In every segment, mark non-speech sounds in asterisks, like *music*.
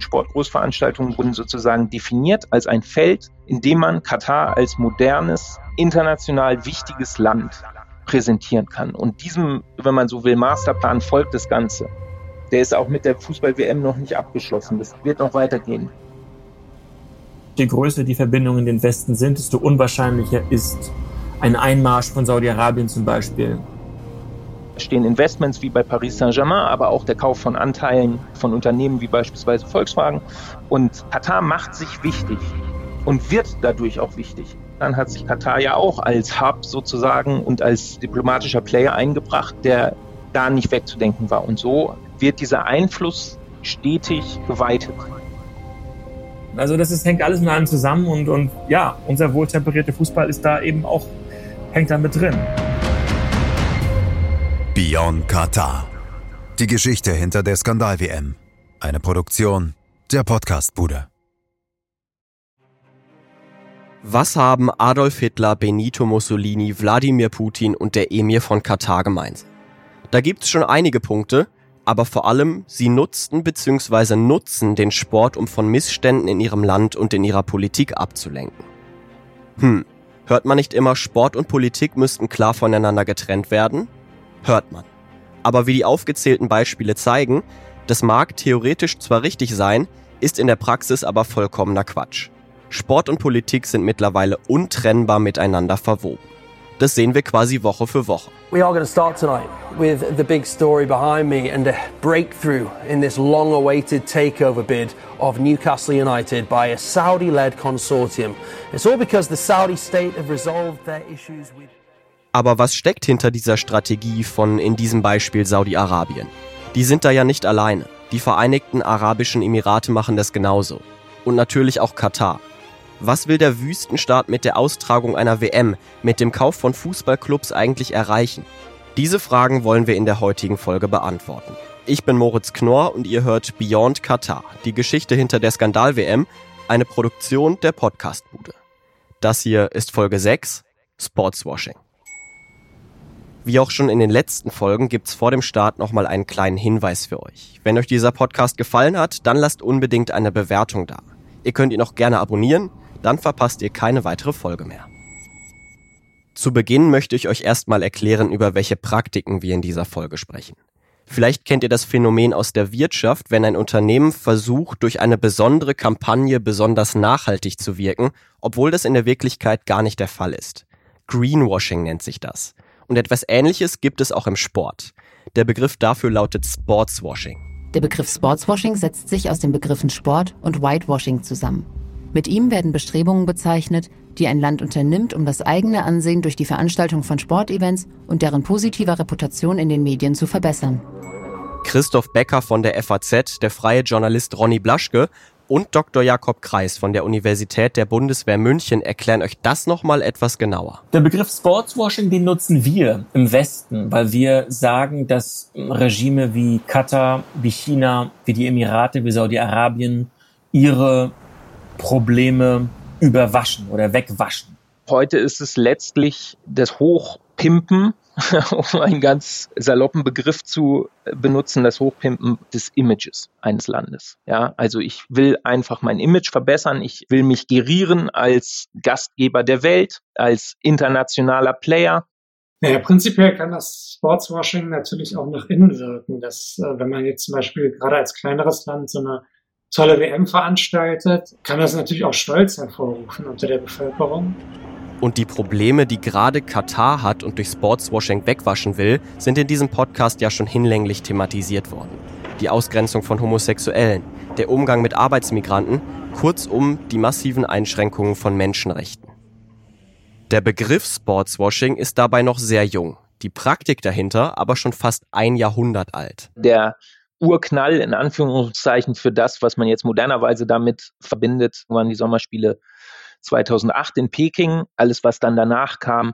Sportgroßveranstaltungen wurden sozusagen definiert als ein Feld, in dem man Katar als modernes, international wichtiges Land präsentieren kann. Und diesem, wenn man so will, Masterplan folgt das Ganze. Der ist auch mit der Fußball-WM noch nicht abgeschlossen. Das wird noch weitergehen. Je größer die Verbindungen in den Westen sind, desto unwahrscheinlicher ist ein Einmarsch von Saudi-Arabien zum Beispiel stehen Investments wie bei Paris Saint-Germain, aber auch der Kauf von Anteilen von Unternehmen wie beispielsweise Volkswagen. Und Katar macht sich wichtig und wird dadurch auch wichtig. Dann hat sich Katar ja auch als Hub sozusagen und als diplomatischer Player eingebracht, der gar nicht wegzudenken war. Und so wird dieser Einfluss stetig geweitet. Also das ist, hängt alles mit allem zusammen und, und ja, unser wohltemperierter Fußball ist da eben auch, hängt da mit drin. Beyond Qatar. Die Geschichte hinter der Skandal-WM. Eine Produktion der Podcast-Bude. Was haben Adolf Hitler, Benito Mussolini, Wladimir Putin und der Emir von Katar gemeinsam? Da gibt's schon einige Punkte, aber vor allem, sie nutzten bzw. nutzen den Sport, um von Missständen in ihrem Land und in ihrer Politik abzulenken. Hm, hört man nicht immer, Sport und Politik müssten klar voneinander getrennt werden? Hört man. Aber wie die aufgezählten Beispiele zeigen, das mag theoretisch zwar richtig sein, ist in der Praxis aber vollkommener Quatsch. Sport und Politik sind mittlerweile untrennbar miteinander verwoben. Das sehen wir quasi Woche für Woche. We are going to start tonight with the big story behind me and a breakthrough in this long-awaited takeover bid of Newcastle United by a Saudi-led consortium. It's all because the Saudi state have resolved their issues with aber was steckt hinter dieser Strategie von in diesem Beispiel Saudi-Arabien? Die sind da ja nicht alleine. Die Vereinigten Arabischen Emirate machen das genauso. Und natürlich auch Katar. Was will der Wüstenstaat mit der Austragung einer WM, mit dem Kauf von Fußballclubs eigentlich erreichen? Diese Fragen wollen wir in der heutigen Folge beantworten. Ich bin Moritz Knorr und ihr hört Beyond Katar, die Geschichte hinter der Skandal-WM, eine Produktion der Podcastbude. Das hier ist Folge 6, Sportswashing. Wie auch schon in den letzten Folgen gibt's vor dem Start nochmal einen kleinen Hinweis für euch. Wenn euch dieser Podcast gefallen hat, dann lasst unbedingt eine Bewertung da. Ihr könnt ihn auch gerne abonnieren, dann verpasst ihr keine weitere Folge mehr. Zu Beginn möchte ich euch erstmal erklären, über welche Praktiken wir in dieser Folge sprechen. Vielleicht kennt ihr das Phänomen aus der Wirtschaft, wenn ein Unternehmen versucht, durch eine besondere Kampagne besonders nachhaltig zu wirken, obwohl das in der Wirklichkeit gar nicht der Fall ist. Greenwashing nennt sich das. Und etwas Ähnliches gibt es auch im Sport. Der Begriff dafür lautet Sportswashing. Der Begriff Sportswashing setzt sich aus den Begriffen Sport und Whitewashing zusammen. Mit ihm werden Bestrebungen bezeichnet, die ein Land unternimmt, um das eigene Ansehen durch die Veranstaltung von Sportevents und deren positiver Reputation in den Medien zu verbessern. Christoph Becker von der FAZ, der freie Journalist Ronny Blaschke und Dr. Jakob Kreis von der Universität der Bundeswehr München erklären euch das nochmal etwas genauer. Der Begriff Sportswashing, den nutzen wir im Westen, weil wir sagen, dass Regime wie Katar, wie China, wie die Emirate, wie Saudi-Arabien ihre Probleme überwaschen oder wegwaschen. Heute ist es letztlich das Hochpimpen *laughs* um einen ganz saloppen Begriff zu benutzen, das Hochpimpen des Images eines Landes. Ja, also ich will einfach mein Image verbessern. Ich will mich gerieren als Gastgeber der Welt, als internationaler Player. Naja, prinzipiell kann das Sportswashing natürlich auch nach innen wirken. Dass, äh, wenn man jetzt zum Beispiel gerade als kleineres Land so eine tolle WM veranstaltet, kann das natürlich auch Stolz hervorrufen unter der Bevölkerung. Und die Probleme, die gerade Katar hat und durch Sportswashing wegwaschen will, sind in diesem Podcast ja schon hinlänglich thematisiert worden. Die Ausgrenzung von Homosexuellen, der Umgang mit Arbeitsmigranten, kurzum die massiven Einschränkungen von Menschenrechten. Der Begriff Sportswashing ist dabei noch sehr jung, die Praktik dahinter aber schon fast ein Jahrhundert alt. Der Urknall in Anführungszeichen für das, was man jetzt modernerweise damit verbindet, waren die Sommerspiele 2008 in Peking, alles was dann danach kam.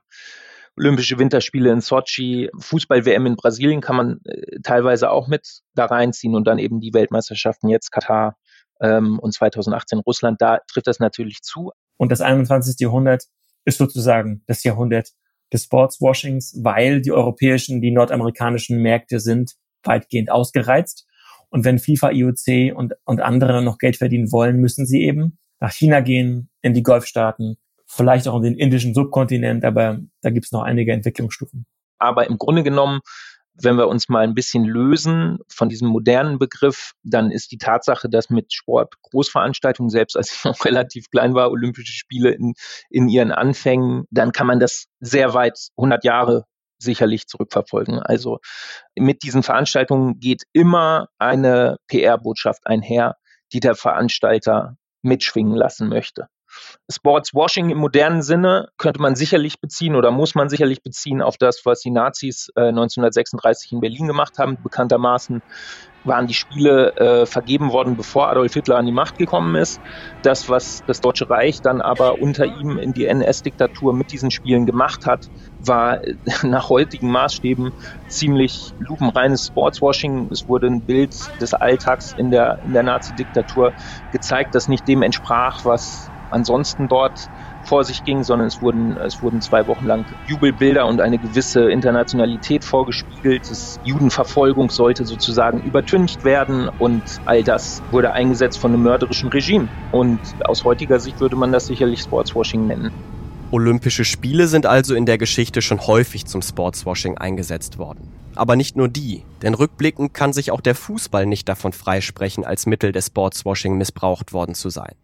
Olympische Winterspiele in Sochi, Fußball-WM in Brasilien kann man äh, teilweise auch mit da reinziehen und dann eben die Weltmeisterschaften jetzt Katar ähm, und 2018 Russland, da trifft das natürlich zu. Und das 21. Jahrhundert ist sozusagen das Jahrhundert des Sportswashings, weil die europäischen, die nordamerikanischen Märkte sind weitgehend ausgereizt. Und wenn FIFA, IOC und, und andere noch Geld verdienen wollen, müssen sie eben nach China gehen, in die Golfstaaten, vielleicht auch in den indischen Subkontinent, aber da gibt es noch einige Entwicklungsstufen. Aber im Grunde genommen wenn wir uns mal ein bisschen lösen von diesem modernen Begriff, dann ist die Tatsache, dass mit Sport Großveranstaltungen, selbst als ich noch *laughs* relativ klein war, Olympische Spiele in, in ihren Anfängen, dann kann man das sehr weit 100 Jahre sicherlich zurückverfolgen. Also mit diesen Veranstaltungen geht immer eine PR-Botschaft einher, die der Veranstalter mitschwingen lassen möchte. Sportswashing im modernen Sinne könnte man sicherlich beziehen oder muss man sicherlich beziehen auf das, was die Nazis äh, 1936 in Berlin gemacht haben. Bekanntermaßen waren die Spiele äh, vergeben worden, bevor Adolf Hitler an die Macht gekommen ist. Das, was das Deutsche Reich dann aber unter ihm in die NS-Diktatur mit diesen Spielen gemacht hat, war äh, *laughs* nach heutigen Maßstäben ziemlich lupenreines Sportswashing. Es wurde ein Bild des Alltags in der, in der Nazi-Diktatur gezeigt, das nicht dem entsprach, was ansonsten dort vor sich ging, sondern es wurden, es wurden zwei Wochen lang Jubelbilder und eine gewisse Internationalität vorgespiegelt. Das Judenverfolgung sollte sozusagen übertüncht werden und all das wurde eingesetzt von einem mörderischen Regime. Und aus heutiger Sicht würde man das sicherlich Sportswashing nennen. Olympische Spiele sind also in der Geschichte schon häufig zum Sportswashing eingesetzt worden. Aber nicht nur die, denn rückblickend kann sich auch der Fußball nicht davon freisprechen, als Mittel des Sportswashing missbraucht worden zu sein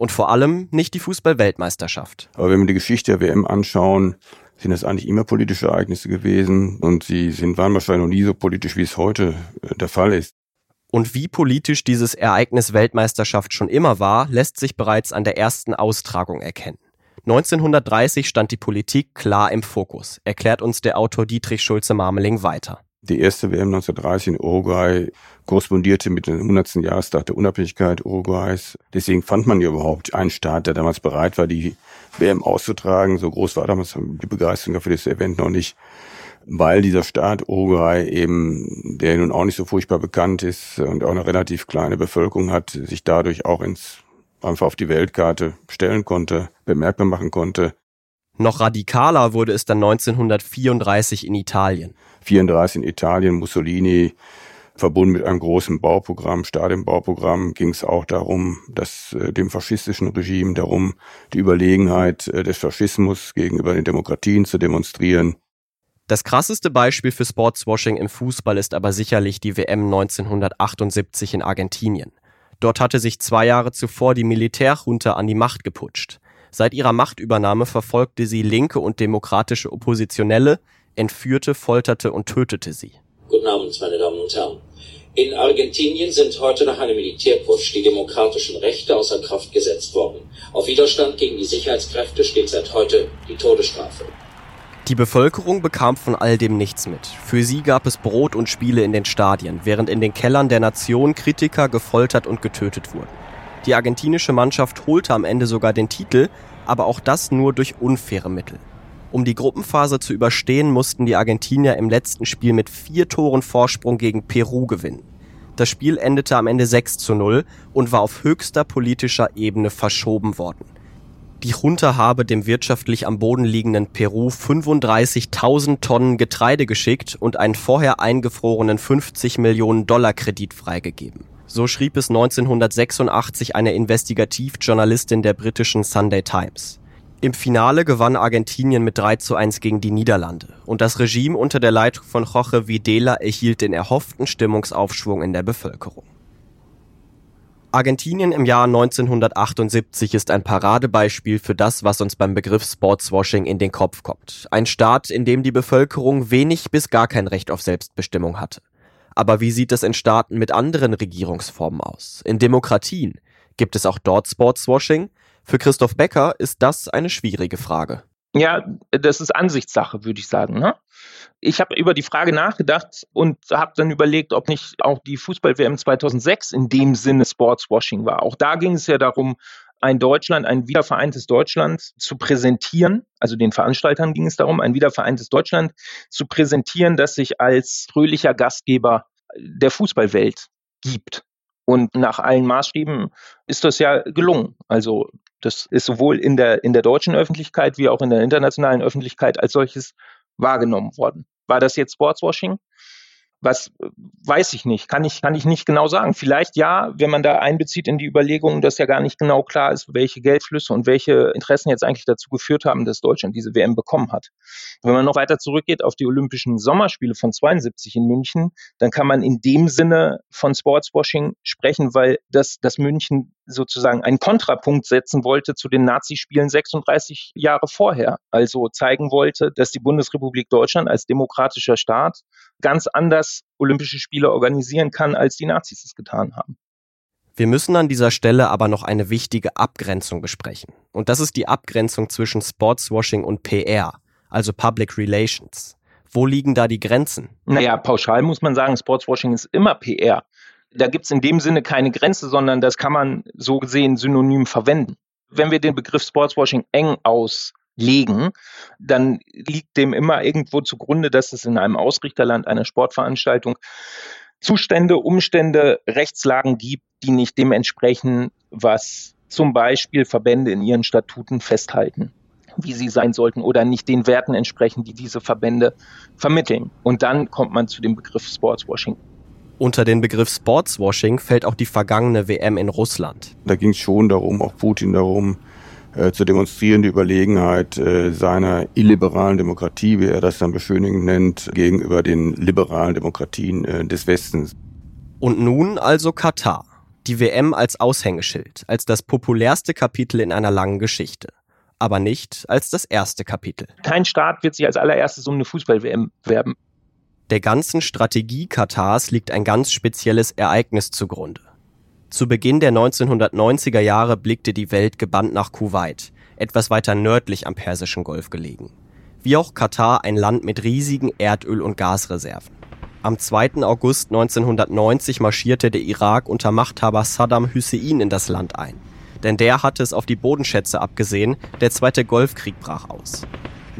und vor allem nicht die Fußball-Weltmeisterschaft. Aber wenn wir die Geschichte der WM anschauen, sind das eigentlich immer politische Ereignisse gewesen und sie sind, waren wahrscheinlich noch nie so politisch, wie es heute äh, der Fall ist. Und wie politisch dieses Ereignis Weltmeisterschaft schon immer war, lässt sich bereits an der ersten Austragung erkennen. 1930 stand die Politik klar im Fokus, erklärt uns der Autor Dietrich Schulze-Marmeling weiter. Die erste WM 1930 in Uruguay korrespondierte mit dem 100. Jahrestag der Unabhängigkeit Uruguays. Deswegen fand man ja überhaupt einen Staat, der damals bereit war, die WM auszutragen. So groß war damals die Begeisterung für das Event noch nicht, weil dieser Staat Uruguay eben, der nun auch nicht so furchtbar bekannt ist und auch eine relativ kleine Bevölkerung hat, sich dadurch auch ins einfach auf die Weltkarte stellen konnte, bemerkbar machen konnte. Noch radikaler wurde es dann 1934 in Italien. 34 in Italien, Mussolini, verbunden mit einem großen Bauprogramm, Stadionbauprogramm, ging es auch darum, dass äh, dem faschistischen Regime darum, die Überlegenheit äh, des Faschismus gegenüber den Demokratien zu demonstrieren. Das krasseste Beispiel für Sportswashing im Fußball ist aber sicherlich die WM 1978 in Argentinien. Dort hatte sich zwei Jahre zuvor die Militärjunta an die Macht geputscht. Seit ihrer Machtübernahme verfolgte sie linke und demokratische Oppositionelle, entführte, folterte und tötete sie. Guten Abend, meine Damen und Herren. In Argentinien sind heute nach einem Militärputsch die demokratischen Rechte außer Kraft gesetzt worden. Auf Widerstand gegen die Sicherheitskräfte steht seit heute die Todesstrafe. Die Bevölkerung bekam von all dem nichts mit. Für sie gab es Brot und Spiele in den Stadien, während in den Kellern der Nation Kritiker gefoltert und getötet wurden. Die argentinische Mannschaft holte am Ende sogar den Titel, aber auch das nur durch unfaire Mittel. Um die Gruppenphase zu überstehen, mussten die Argentinier im letzten Spiel mit vier Toren Vorsprung gegen Peru gewinnen. Das Spiel endete am Ende 6 zu 0 und war auf höchster politischer Ebene verschoben worden. Die Junta habe dem wirtschaftlich am Boden liegenden Peru 35.000 Tonnen Getreide geschickt und einen vorher eingefrorenen 50 Millionen Dollar Kredit freigegeben. So schrieb es 1986 eine Investigativjournalistin der britischen Sunday Times. Im Finale gewann Argentinien mit 3 zu 1 gegen die Niederlande und das Regime unter der Leitung von Jorge Videla erhielt den erhofften Stimmungsaufschwung in der Bevölkerung. Argentinien im Jahr 1978 ist ein Paradebeispiel für das, was uns beim Begriff Sportswashing in den Kopf kommt. Ein Staat, in dem die Bevölkerung wenig bis gar kein Recht auf Selbstbestimmung hatte. Aber wie sieht es in Staaten mit anderen Regierungsformen aus? In Demokratien? Gibt es auch dort Sportswashing? Für Christoph Becker ist das eine schwierige Frage. Ja, das ist Ansichtssache, würde ich sagen. Ne? Ich habe über die Frage nachgedacht und habe dann überlegt, ob nicht auch die Fußball-WM 2006 in dem Sinne Sportswashing war. Auch da ging es ja darum, ein Deutschland, ein wiedervereintes Deutschland zu präsentieren. Also den Veranstaltern ging es darum, ein wiedervereintes Deutschland zu präsentieren, das sich als fröhlicher Gastgeber der Fußballwelt gibt. Und nach allen Maßstäben ist das ja gelungen. Also das ist sowohl in der, in der deutschen Öffentlichkeit wie auch in der internationalen Öffentlichkeit als solches wahrgenommen worden. War das jetzt Sportswashing? Was weiß ich nicht, kann ich, kann ich nicht genau sagen. Vielleicht ja, wenn man da einbezieht in die Überlegungen, dass ja gar nicht genau klar ist, welche Geldflüsse und welche Interessen jetzt eigentlich dazu geführt haben, dass Deutschland diese WM bekommen hat. Wenn man noch weiter zurückgeht auf die Olympischen Sommerspiele von 72 in München, dann kann man in dem Sinne von Sportswashing sprechen, weil das, das München sozusagen einen Kontrapunkt setzen wollte zu den Nazispielen 36 Jahre vorher. Also zeigen wollte, dass die Bundesrepublik Deutschland als demokratischer Staat ganz anders Olympische Spiele organisieren kann, als die Nazis es getan haben. Wir müssen an dieser Stelle aber noch eine wichtige Abgrenzung besprechen. Und das ist die Abgrenzung zwischen Sportswashing und PR, also Public Relations. Wo liegen da die Grenzen? Naja, pauschal muss man sagen, Sportswashing ist immer PR. Da gibt es in dem Sinne keine Grenze, sondern das kann man so gesehen synonym verwenden. Wenn wir den Begriff Sportswashing eng auslegen, dann liegt dem immer irgendwo zugrunde, dass es in einem Ausrichterland einer Sportveranstaltung Zustände, Umstände, Rechtslagen gibt, die nicht dem entsprechen, was zum Beispiel Verbände in ihren Statuten festhalten, wie sie sein sollten oder nicht den Werten entsprechen, die diese Verbände vermitteln. Und dann kommt man zu dem Begriff Sportswashing. Unter den Begriff Sportswashing fällt auch die vergangene WM in Russland. Da ging es schon darum, auch Putin darum, äh, zu demonstrieren, die Überlegenheit äh, seiner illiberalen Demokratie, wie er das dann beschönigend nennt, gegenüber den liberalen Demokratien äh, des Westens. Und nun also Katar. Die WM als Aushängeschild, als das populärste Kapitel in einer langen Geschichte. Aber nicht als das erste Kapitel. Kein Staat wird sich als allererstes um eine Fußball-WM werben. Der ganzen Strategie Katars liegt ein ganz spezielles Ereignis zugrunde. Zu Beginn der 1990er Jahre blickte die Welt gebannt nach Kuwait, etwas weiter nördlich am Persischen Golf gelegen. Wie auch Katar ein Land mit riesigen Erdöl- und Gasreserven. Am 2. August 1990 marschierte der Irak unter Machthaber Saddam Hussein in das Land ein. Denn der hatte es auf die Bodenschätze abgesehen, der Zweite Golfkrieg brach aus.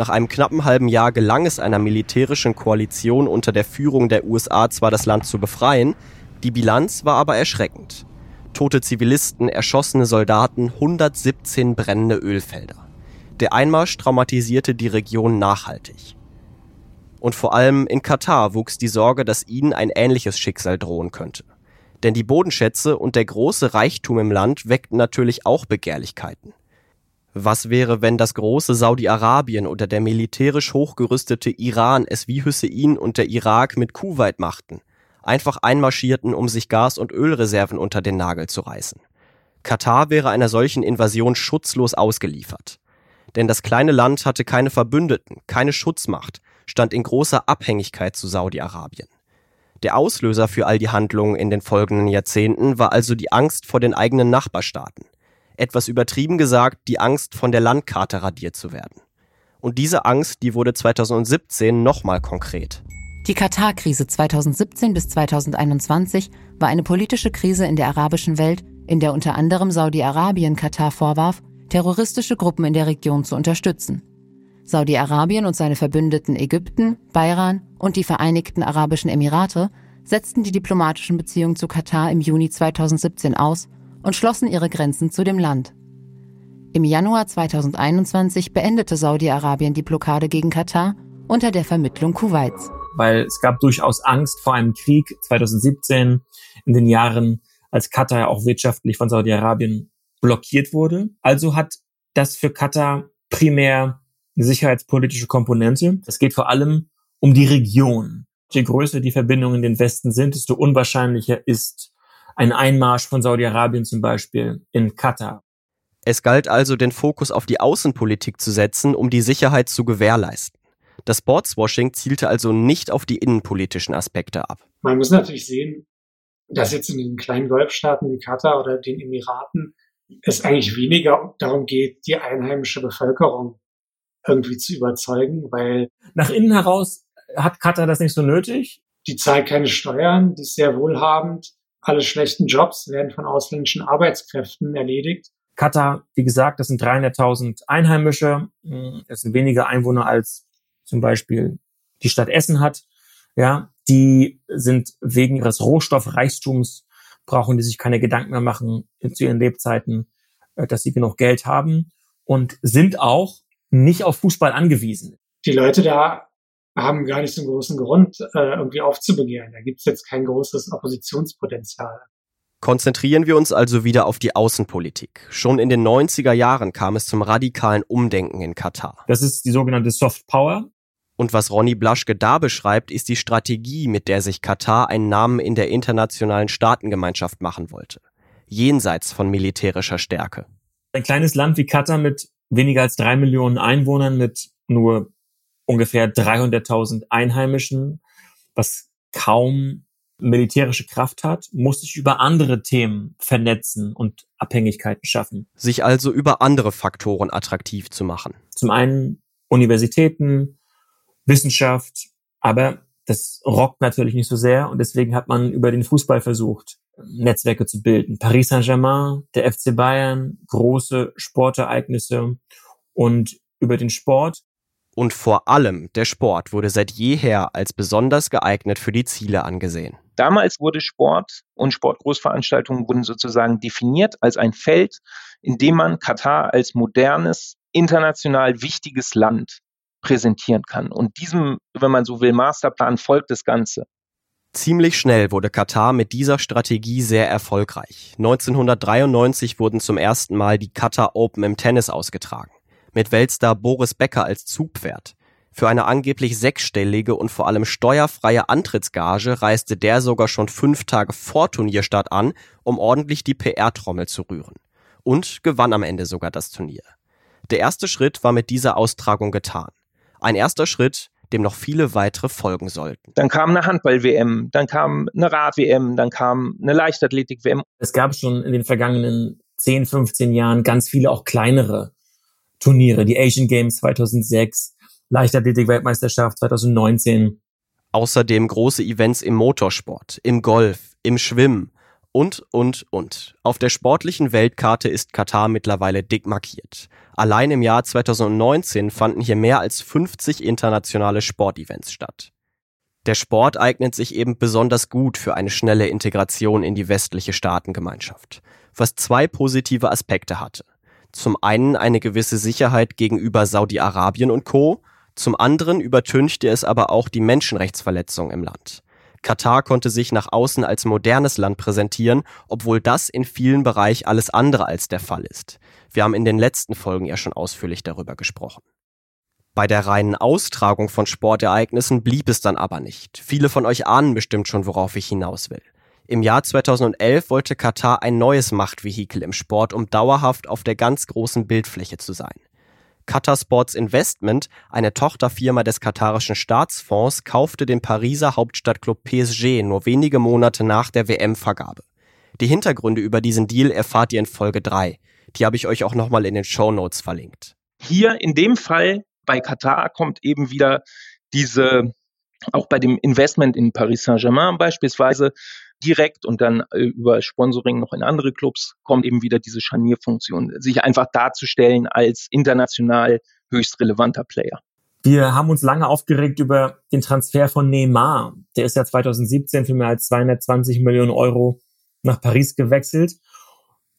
Nach einem knappen halben Jahr gelang es einer militärischen Koalition unter der Führung der USA zwar das Land zu befreien, die Bilanz war aber erschreckend. Tote Zivilisten, erschossene Soldaten, 117 brennende Ölfelder. Der Einmarsch traumatisierte die Region nachhaltig. Und vor allem in Katar wuchs die Sorge, dass ihnen ein ähnliches Schicksal drohen könnte. Denn die Bodenschätze und der große Reichtum im Land weckten natürlich auch Begehrlichkeiten. Was wäre, wenn das große Saudi-Arabien oder der militärisch hochgerüstete Iran es wie Hussein und der Irak mit Kuwait machten? Einfach einmarschierten, um sich Gas- und Ölreserven unter den Nagel zu reißen. Katar wäre einer solchen Invasion schutzlos ausgeliefert. Denn das kleine Land hatte keine Verbündeten, keine Schutzmacht, stand in großer Abhängigkeit zu Saudi-Arabien. Der Auslöser für all die Handlungen in den folgenden Jahrzehnten war also die Angst vor den eigenen Nachbarstaaten etwas übertrieben gesagt, die Angst, von der Landkarte radiert zu werden. Und diese Angst, die wurde 2017 nochmal konkret. Die Katar-Krise 2017 bis 2021 war eine politische Krise in der arabischen Welt, in der unter anderem Saudi-Arabien Katar vorwarf, terroristische Gruppen in der Region zu unterstützen. Saudi-Arabien und seine Verbündeten Ägypten, Bahrain und die Vereinigten Arabischen Emirate setzten die diplomatischen Beziehungen zu Katar im Juni 2017 aus und schlossen ihre Grenzen zu dem Land. Im Januar 2021 beendete Saudi-Arabien die Blockade gegen Katar unter der Vermittlung Kuwaits. Weil es gab durchaus Angst vor einem Krieg 2017 in den Jahren, als Katar auch wirtschaftlich von Saudi-Arabien blockiert wurde. Also hat das für Katar primär eine sicherheitspolitische Komponente. Es geht vor allem um die Region. Je größer die Verbindungen in den Westen sind, desto unwahrscheinlicher ist ein Einmarsch von Saudi-Arabien zum Beispiel in Katar. Es galt also, den Fokus auf die Außenpolitik zu setzen, um die Sicherheit zu gewährleisten. Das Sportswashing zielte also nicht auf die innenpolitischen Aspekte ab. Man muss natürlich sehen, dass jetzt in den kleinen Golfstaaten wie Katar oder den Emiraten es eigentlich weniger darum geht, die einheimische Bevölkerung irgendwie zu überzeugen, weil nach innen heraus hat Katar das nicht so nötig. Die zahlt keine Steuern, die ist sehr wohlhabend, alle schlechten Jobs werden von ausländischen Arbeitskräften erledigt. Katar, wie gesagt, das sind 300.000 Einheimische. Das sind weniger Einwohner als zum Beispiel die Stadt Essen hat. Ja, die sind wegen ihres Rohstoffreichtums brauchen die sich keine Gedanken mehr machen zu ihren Lebzeiten, äh, dass sie genug Geld haben und sind auch nicht auf Fußball angewiesen. Die Leute da haben gar nicht so einen großen Grund, äh, irgendwie aufzubegehren. Da gibt es jetzt kein großes Oppositionspotenzial. Konzentrieren wir uns also wieder auf die Außenpolitik. Schon in den 90er Jahren kam es zum radikalen Umdenken in Katar. Das ist die sogenannte Soft Power. Und was Ronny Blaschke da beschreibt, ist die Strategie, mit der sich Katar einen Namen in der internationalen Staatengemeinschaft machen wollte. Jenseits von militärischer Stärke. Ein kleines Land wie Katar mit weniger als drei Millionen Einwohnern, mit nur ungefähr 300.000 Einheimischen, was kaum militärische Kraft hat, muss sich über andere Themen vernetzen und Abhängigkeiten schaffen. Sich also über andere Faktoren attraktiv zu machen. Zum einen Universitäten, Wissenschaft, aber das rockt natürlich nicht so sehr und deswegen hat man über den Fußball versucht, Netzwerke zu bilden. Paris Saint-Germain, der FC Bayern, große Sportereignisse und über den Sport und vor allem der Sport wurde seit jeher als besonders geeignet für die Ziele angesehen. Damals wurde Sport und Sportgroßveranstaltungen wurden sozusagen definiert als ein Feld, in dem man Katar als modernes, international wichtiges Land präsentieren kann. Und diesem, wenn man so will, Masterplan folgt das Ganze. Ziemlich schnell wurde Katar mit dieser Strategie sehr erfolgreich. 1993 wurden zum ersten Mal die Qatar Open im Tennis ausgetragen mit Weltstar Boris Becker als Zugpferd. Für eine angeblich sechsstellige und vor allem steuerfreie Antrittsgage reiste der sogar schon fünf Tage vor Turnierstart an, um ordentlich die PR-Trommel zu rühren. Und gewann am Ende sogar das Turnier. Der erste Schritt war mit dieser Austragung getan. Ein erster Schritt, dem noch viele weitere folgen sollten. Dann kam eine Handball-WM, dann kam eine Rad-WM, dann kam eine Leichtathletik-WM. Es gab schon in den vergangenen 10, 15 Jahren ganz viele auch kleinere Turniere, die Asian Games 2006, Leichtathletik-Weltmeisterschaft 2019. Außerdem große Events im Motorsport, im Golf, im Schwimmen und, und, und. Auf der sportlichen Weltkarte ist Katar mittlerweile dick markiert. Allein im Jahr 2019 fanden hier mehr als 50 internationale Sportevents statt. Der Sport eignet sich eben besonders gut für eine schnelle Integration in die westliche Staatengemeinschaft, was zwei positive Aspekte hatte. Zum einen eine gewisse Sicherheit gegenüber Saudi-Arabien und Co., zum anderen übertünchte es aber auch die Menschenrechtsverletzungen im Land. Katar konnte sich nach außen als modernes Land präsentieren, obwohl das in vielen Bereichen alles andere als der Fall ist. Wir haben in den letzten Folgen ja schon ausführlich darüber gesprochen. Bei der reinen Austragung von Sportereignissen blieb es dann aber nicht. Viele von euch ahnen bestimmt schon, worauf ich hinaus will. Im Jahr 2011 wollte Katar ein neues Machtvehikel im Sport, um dauerhaft auf der ganz großen Bildfläche zu sein. Qatar Sports Investment, eine Tochterfirma des katarischen Staatsfonds, kaufte den Pariser Hauptstadtclub PSG nur wenige Monate nach der WM-Vergabe. Die Hintergründe über diesen Deal erfahrt ihr in Folge 3. Die habe ich euch auch nochmal in den Show Notes verlinkt. Hier in dem Fall bei Katar kommt eben wieder diese, auch bei dem Investment in Paris Saint-Germain beispielsweise, direkt und dann äh, über Sponsoring noch in andere Clubs kommt eben wieder diese Scharnierfunktion, sich einfach darzustellen als international höchst relevanter Player. Wir haben uns lange aufgeregt über den Transfer von Neymar. Der ist ja 2017 für mehr als 220 Millionen Euro nach Paris gewechselt.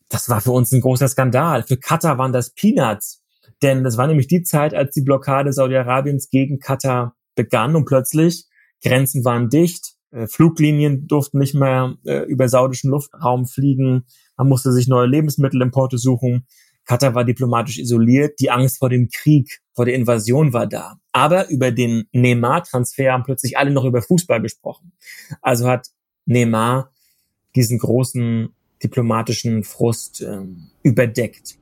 Das war für uns ein großer Skandal. Für Katar waren das Peanuts. Denn das war nämlich die Zeit, als die Blockade Saudi-Arabiens gegen Katar begann und plötzlich Grenzen waren dicht, äh, Fluglinien durften nicht mehr äh, über saudischen Luftraum fliegen. Man musste sich neue Lebensmittelimporte suchen. Katar war diplomatisch isoliert. Die Angst vor dem Krieg, vor der Invasion war da. Aber über den Neymar-Transfer haben plötzlich alle noch über Fußball gesprochen. Also hat Neymar diesen großen diplomatischen Frust ähm, überdeckt.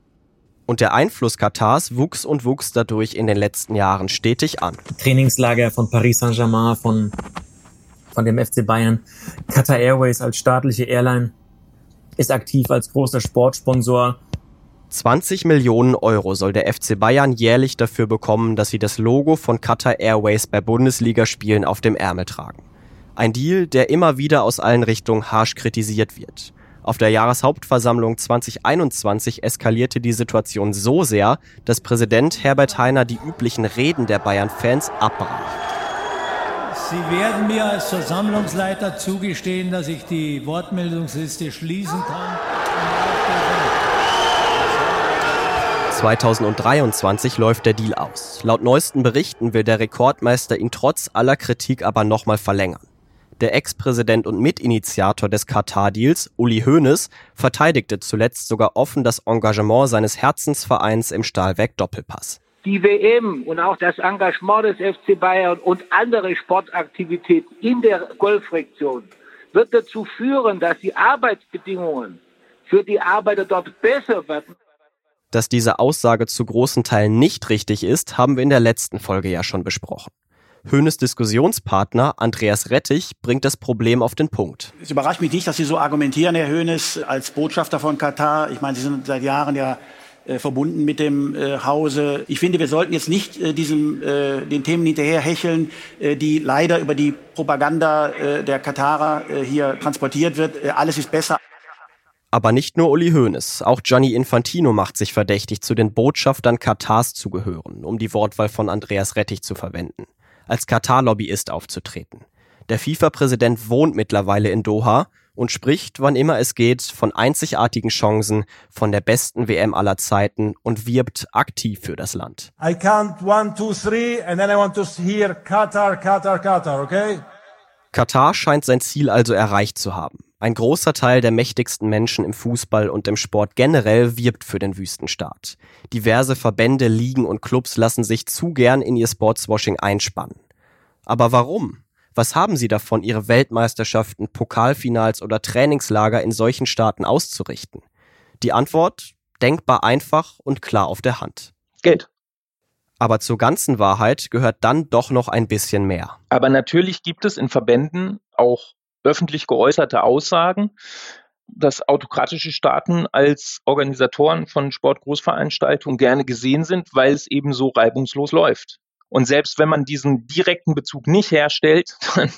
Und der Einfluss Katars wuchs und wuchs dadurch in den letzten Jahren stetig an. Trainingslager von Paris Saint-Germain, von von dem FC Bayern. Qatar Airways als staatliche Airline ist aktiv als großer Sportsponsor. 20 Millionen Euro soll der FC Bayern jährlich dafür bekommen, dass sie das Logo von Qatar Airways bei Bundesligaspielen auf dem Ärmel tragen. Ein Deal, der immer wieder aus allen Richtungen harsch kritisiert wird. Auf der Jahreshauptversammlung 2021 eskalierte die Situation so sehr, dass Präsident Herbert Heiner die üblichen Reden der Bayern-Fans abbrach. Sie werden mir als Versammlungsleiter zugestehen, dass ich die Wortmeldungsliste schließen kann. 2023 läuft der Deal aus. Laut neuesten Berichten will der Rekordmeister ihn trotz aller Kritik aber nochmal verlängern. Der Ex-Präsident und Mitinitiator des Katar-Deals, Uli Hoeneß, verteidigte zuletzt sogar offen das Engagement seines Herzensvereins im Stahlwerk Doppelpass. Die WM und auch das Engagement des FC Bayern und andere Sportaktivitäten in der Golfregion wird dazu führen, dass die Arbeitsbedingungen für die Arbeiter dort besser werden. Dass diese Aussage zu großen Teilen nicht richtig ist, haben wir in der letzten Folge ja schon besprochen. Höhnes Diskussionspartner Andreas Rettich bringt das Problem auf den Punkt. Es überrascht mich nicht, dass Sie so argumentieren, Herr Höhnes, als Botschafter von Katar. Ich meine, Sie sind seit Jahren ja äh, verbunden mit dem äh, Hause. Ich finde, wir sollten jetzt nicht äh, diesem, äh, den Themen hinterherhecheln, äh, die leider über die Propaganda äh, der Katarer hier transportiert wird. alles ist besser. Aber nicht nur Uli Hoeneß, auch Gianni Infantino macht sich verdächtig, zu den Botschaftern Katars zu gehören, um die Wortwahl von Andreas Rettich zu verwenden als Katar-Lobbyist aufzutreten. Der FIFA-Präsident wohnt mittlerweile in Doha und spricht, wann immer es geht, von einzigartigen Chancen, von der besten WM aller Zeiten und wirbt aktiv für das Land. I count one, two, three, and then I want to hear Qatar, Qatar, Qatar, okay? Katar scheint sein Ziel also erreicht zu haben. Ein großer Teil der mächtigsten Menschen im Fußball und im Sport generell wirbt für den Wüstenstaat. Diverse Verbände, Ligen und Clubs lassen sich zu gern in ihr Sportswashing einspannen. Aber warum? Was haben sie davon, ihre Weltmeisterschaften, Pokalfinals oder Trainingslager in solchen Staaten auszurichten? Die Antwort denkbar einfach und klar auf der Hand. Geld. Aber zur ganzen Wahrheit gehört dann doch noch ein bisschen mehr. Aber natürlich gibt es in Verbänden auch öffentlich geäußerte Aussagen, dass autokratische Staaten als Organisatoren von Sportgroßveranstaltungen gerne gesehen sind, weil es eben so reibungslos läuft. Und selbst wenn man diesen direkten Bezug nicht herstellt, *laughs* dann,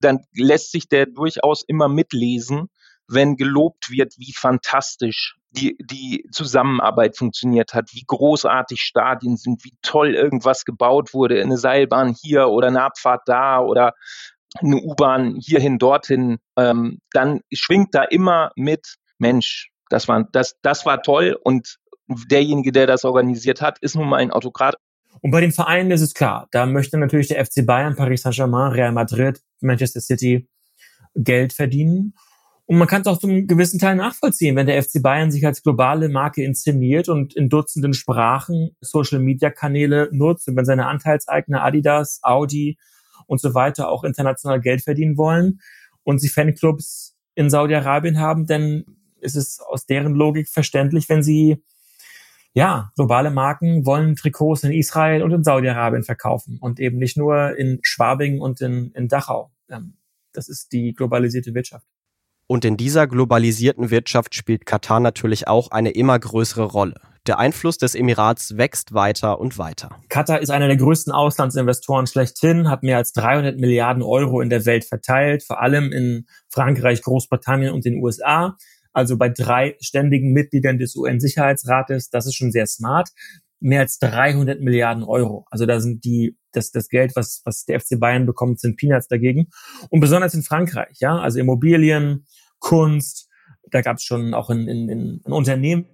dann lässt sich der durchaus immer mitlesen, wenn gelobt wird, wie fantastisch die, die Zusammenarbeit funktioniert hat, wie großartig Stadien sind, wie toll irgendwas gebaut wurde, eine Seilbahn hier oder eine Abfahrt da oder eine U-Bahn hierhin, dorthin, ähm, dann schwingt da immer mit, Mensch, das war, das, das war toll und derjenige, der das organisiert hat, ist nun mal ein Autokrat. Und bei den Vereinen ist es klar, da möchte natürlich der FC Bayern, Paris Saint-Germain, Real Madrid, Manchester City Geld verdienen. Und man kann es auch zum gewissen Teil nachvollziehen, wenn der FC Bayern sich als globale Marke inszeniert und in Dutzenden Sprachen Social-Media-Kanäle nutzt und wenn seine Anteilseigner Adidas, Audi, und so weiter auch international Geld verdienen wollen und sie Fanclubs in Saudi-Arabien haben, dann ist es aus deren Logik verständlich, wenn sie ja, globale Marken wollen Trikots in Israel und in Saudi-Arabien verkaufen und eben nicht nur in Schwabing und in, in Dachau. Ähm, das ist die globalisierte Wirtschaft. Und in dieser globalisierten Wirtschaft spielt Katar natürlich auch eine immer größere Rolle. Der Einfluss des Emirats wächst weiter und weiter. Katar ist einer der größten Auslandsinvestoren schlechthin, hat mehr als 300 Milliarden Euro in der Welt verteilt, vor allem in Frankreich, Großbritannien und den USA. Also bei drei ständigen Mitgliedern des UN-Sicherheitsrates. Das ist schon sehr smart. Mehr als 300 Milliarden Euro. Also da sind die, das, das Geld, was, was der FC Bayern bekommt, sind Peanuts dagegen. Und besonders in Frankreich, ja, also Immobilien, Kunst, da gab es schon auch in, in, in Unternehmen,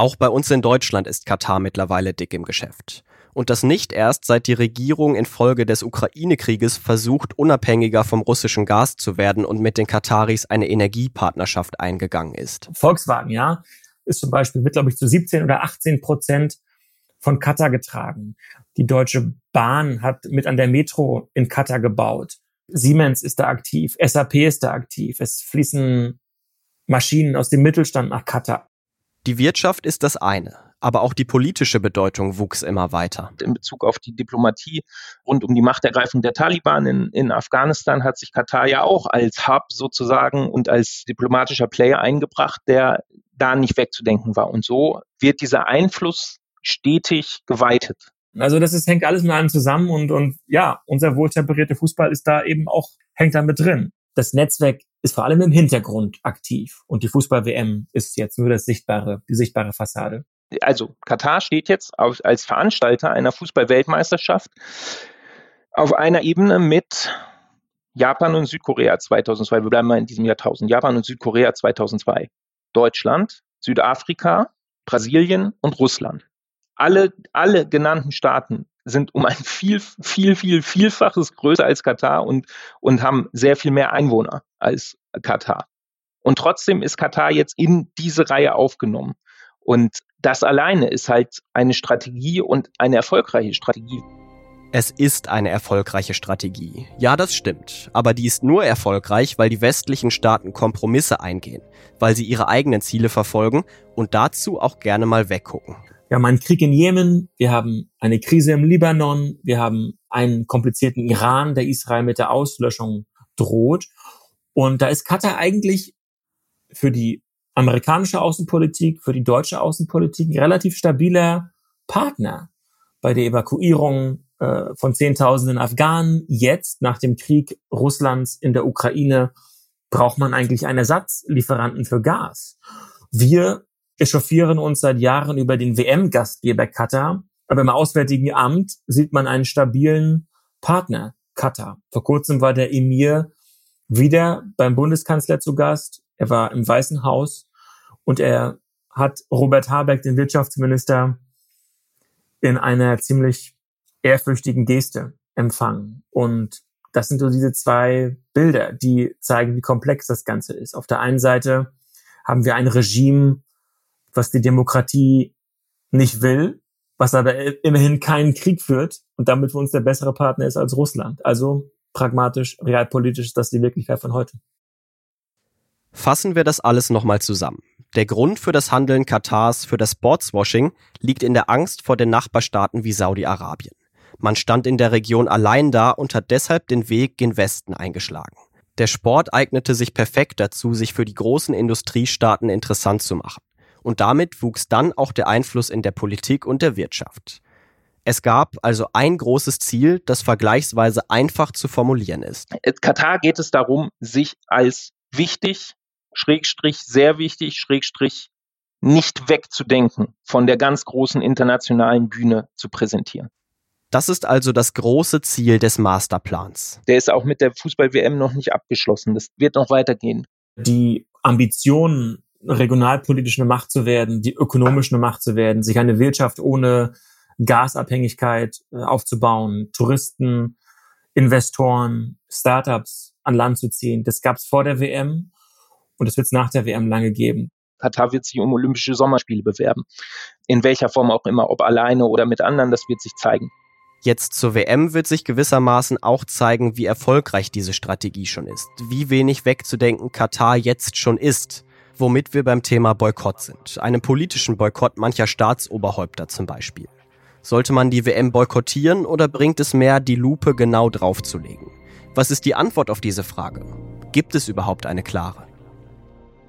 auch bei uns in Deutschland ist Katar mittlerweile dick im Geschäft. Und das nicht erst, seit die Regierung infolge des Ukraine-Krieges versucht, unabhängiger vom russischen Gas zu werden und mit den Kataris eine Energiepartnerschaft eingegangen ist. Volkswagen, ja, ist zum Beispiel, wird glaube ich zu 17 oder 18 Prozent von Katar getragen. Die Deutsche Bahn hat mit an der Metro in Katar gebaut. Siemens ist da aktiv, SAP ist da aktiv. Es fließen Maschinen aus dem Mittelstand nach Katar. Die Wirtschaft ist das eine, aber auch die politische Bedeutung wuchs immer weiter. In Bezug auf die Diplomatie rund um die Machtergreifung der Taliban in, in Afghanistan hat sich Katar ja auch als Hub sozusagen und als diplomatischer Player eingebracht, der da nicht wegzudenken war. Und so wird dieser Einfluss stetig geweitet. Also das ist, hängt alles mit allem zusammen und, und ja, unser wohltemperierter Fußball ist da eben auch, hängt da mit drin. Das Netzwerk ist vor allem im Hintergrund aktiv. Und die Fußball-WM ist jetzt nur das sichtbare, die sichtbare Fassade. Also Katar steht jetzt auf, als Veranstalter einer Fußball-Weltmeisterschaft auf einer Ebene mit Japan und Südkorea 2002. Wir bleiben mal in diesem Jahrtausend. Japan und Südkorea 2002. Deutschland, Südafrika, Brasilien und Russland. alle, alle genannten Staaten sind um ein viel, viel, viel, vielfaches größer als Katar und, und haben sehr viel mehr Einwohner als Katar. Und trotzdem ist Katar jetzt in diese Reihe aufgenommen. Und das alleine ist halt eine Strategie und eine erfolgreiche Strategie. Es ist eine erfolgreiche Strategie. Ja, das stimmt. Aber die ist nur erfolgreich, weil die westlichen Staaten Kompromisse eingehen, weil sie ihre eigenen Ziele verfolgen und dazu auch gerne mal weggucken. Wir haben einen Krieg in Jemen, wir haben eine Krise im Libanon, wir haben einen komplizierten Iran, der Israel mit der Auslöschung droht. Und da ist Katar eigentlich für die amerikanische Außenpolitik, für die deutsche Außenpolitik ein relativ stabiler Partner bei der Evakuierung äh, von Zehntausenden Afghanen. Jetzt, nach dem Krieg Russlands in der Ukraine, braucht man eigentlich einen Ersatzlieferanten für Gas. Wir echauffieren uns seit Jahren über den WM-Gastgeber Katar, aber im Auswärtigen Amt sieht man einen stabilen Partner Katar. Vor kurzem war der Emir wieder beim Bundeskanzler zu Gast. Er war im Weißen Haus und er hat Robert Habeck, den Wirtschaftsminister, in einer ziemlich ehrfürchtigen Geste empfangen. Und das sind so diese zwei Bilder, die zeigen, wie komplex das Ganze ist. Auf der einen Seite haben wir ein Regime, was die Demokratie nicht will, was aber immerhin keinen Krieg führt und damit für uns der bessere Partner ist als Russland. Also pragmatisch, realpolitisch ist das die Wirklichkeit von heute. Fassen wir das alles nochmal zusammen. Der Grund für das Handeln Katars für das Sportswashing liegt in der Angst vor den Nachbarstaaten wie Saudi-Arabien. Man stand in der Region allein da und hat deshalb den Weg gen Westen eingeschlagen. Der Sport eignete sich perfekt dazu, sich für die großen Industriestaaten interessant zu machen und damit wuchs dann auch der Einfluss in der Politik und der Wirtschaft. Es gab also ein großes Ziel, das vergleichsweise einfach zu formulieren ist. Katar geht es darum, sich als wichtig, Schrägstrich sehr wichtig, Schrägstrich nicht wegzudenken von der ganz großen internationalen Bühne zu präsentieren. Das ist also das große Ziel des Masterplans. Der ist auch mit der Fußball-WM noch nicht abgeschlossen. Das wird noch weitergehen. Die Ambitionen regionalpolitisch eine Macht zu werden, die ökonomisch eine Macht zu werden, sich eine Wirtschaft ohne Gasabhängigkeit äh, aufzubauen, Touristen, Investoren, Startups an Land zu ziehen. Das gab es vor der WM und das wird es nach der WM lange geben. Katar wird sich um Olympische Sommerspiele bewerben. In welcher Form auch immer, ob alleine oder mit anderen, das wird sich zeigen. Jetzt zur WM wird sich gewissermaßen auch zeigen, wie erfolgreich diese Strategie schon ist, wie wenig wegzudenken Katar jetzt schon ist womit wir beim Thema Boykott sind. Einem politischen Boykott mancher Staatsoberhäupter zum Beispiel. Sollte man die WM boykottieren oder bringt es mehr, die Lupe genau draufzulegen? Was ist die Antwort auf diese Frage? Gibt es überhaupt eine klare?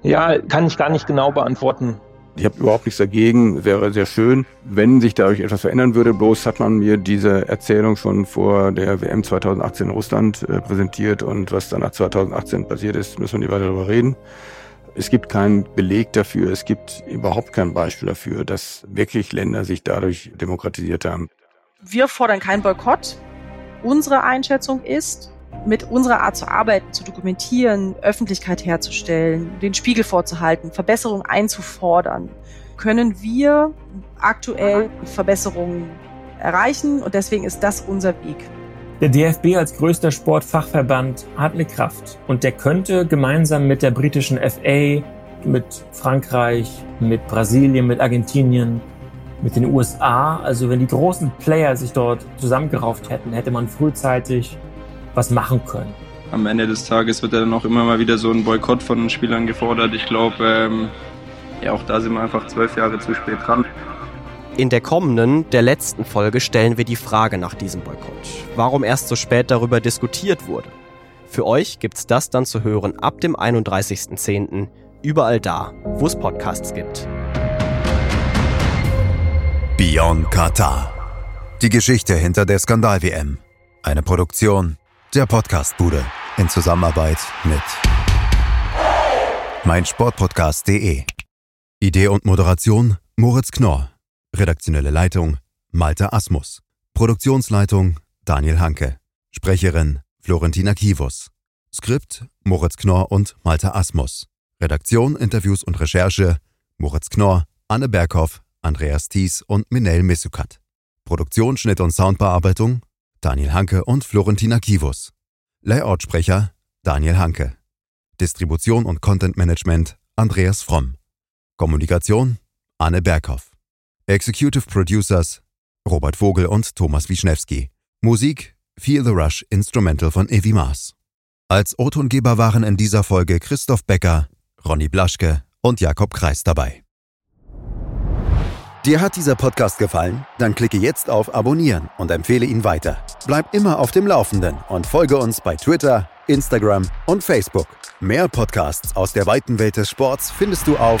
Ja, kann ich gar nicht genau beantworten. Ich habe überhaupt nichts dagegen. Wäre sehr schön, wenn sich dadurch etwas verändern würde. Bloß hat man mir diese Erzählung schon vor der WM 2018 in Russland äh, präsentiert und was dann nach 2018 passiert ist, müssen wir nicht weiter darüber reden. Es gibt keinen Beleg dafür, es gibt überhaupt kein Beispiel dafür, dass wirklich Länder sich dadurch demokratisiert haben. Wir fordern keinen Boykott. Unsere Einschätzung ist, mit unserer Art zu arbeiten, zu dokumentieren, Öffentlichkeit herzustellen, den Spiegel vorzuhalten, Verbesserungen einzufordern, können wir aktuell Verbesserungen erreichen und deswegen ist das unser Weg. Der DFB als größter Sportfachverband hat eine Kraft und der könnte gemeinsam mit der britischen FA, mit Frankreich, mit Brasilien, mit Argentinien, mit den USA, also wenn die großen Player sich dort zusammengerauft hätten, hätte man frühzeitig was machen können. Am Ende des Tages wird ja dann auch immer mal wieder so ein Boykott von Spielern gefordert. Ich glaube, ähm, ja, auch da sind wir einfach zwölf Jahre zu spät dran. In der kommenden, der letzten Folge stellen wir die Frage nach diesem Boykott. Warum erst so spät darüber diskutiert wurde. Für euch gibt's das dann zu hören ab dem 31.10. überall da, wo es Podcasts gibt. Beyond Qatar. Die Geschichte hinter der Skandal-WM. Eine Produktion der Podcastbude in Zusammenarbeit mit meinsportpodcast.de. Idee und Moderation Moritz Knorr. Redaktionelle Leitung Malte Asmus. Produktionsleitung Daniel Hanke. Sprecherin Florentina Kivus. Skript Moritz Knorr und Malte Asmus. Redaktion, Interviews und Recherche Moritz Knorr, Anne Berghoff, Andreas Thies und Minel Missukat. Produktion, Schnitt und Soundbearbeitung Daniel Hanke und Florentina Kivus. Layoutsprecher Daniel Hanke. Distribution und Content Management Andreas Fromm. Kommunikation Anne Berghoff. Executive Producers Robert Vogel und Thomas Wischnewski. Musik Feel the Rush Instrumental von Evi Maas. Als O-Tongeber waren in dieser Folge Christoph Becker, Ronny Blaschke und Jakob Kreis dabei. Dir hat dieser Podcast gefallen? Dann klicke jetzt auf Abonnieren und empfehle ihn weiter. Bleib immer auf dem Laufenden und folge uns bei Twitter, Instagram und Facebook. Mehr Podcasts aus der weiten Welt des Sports findest du auf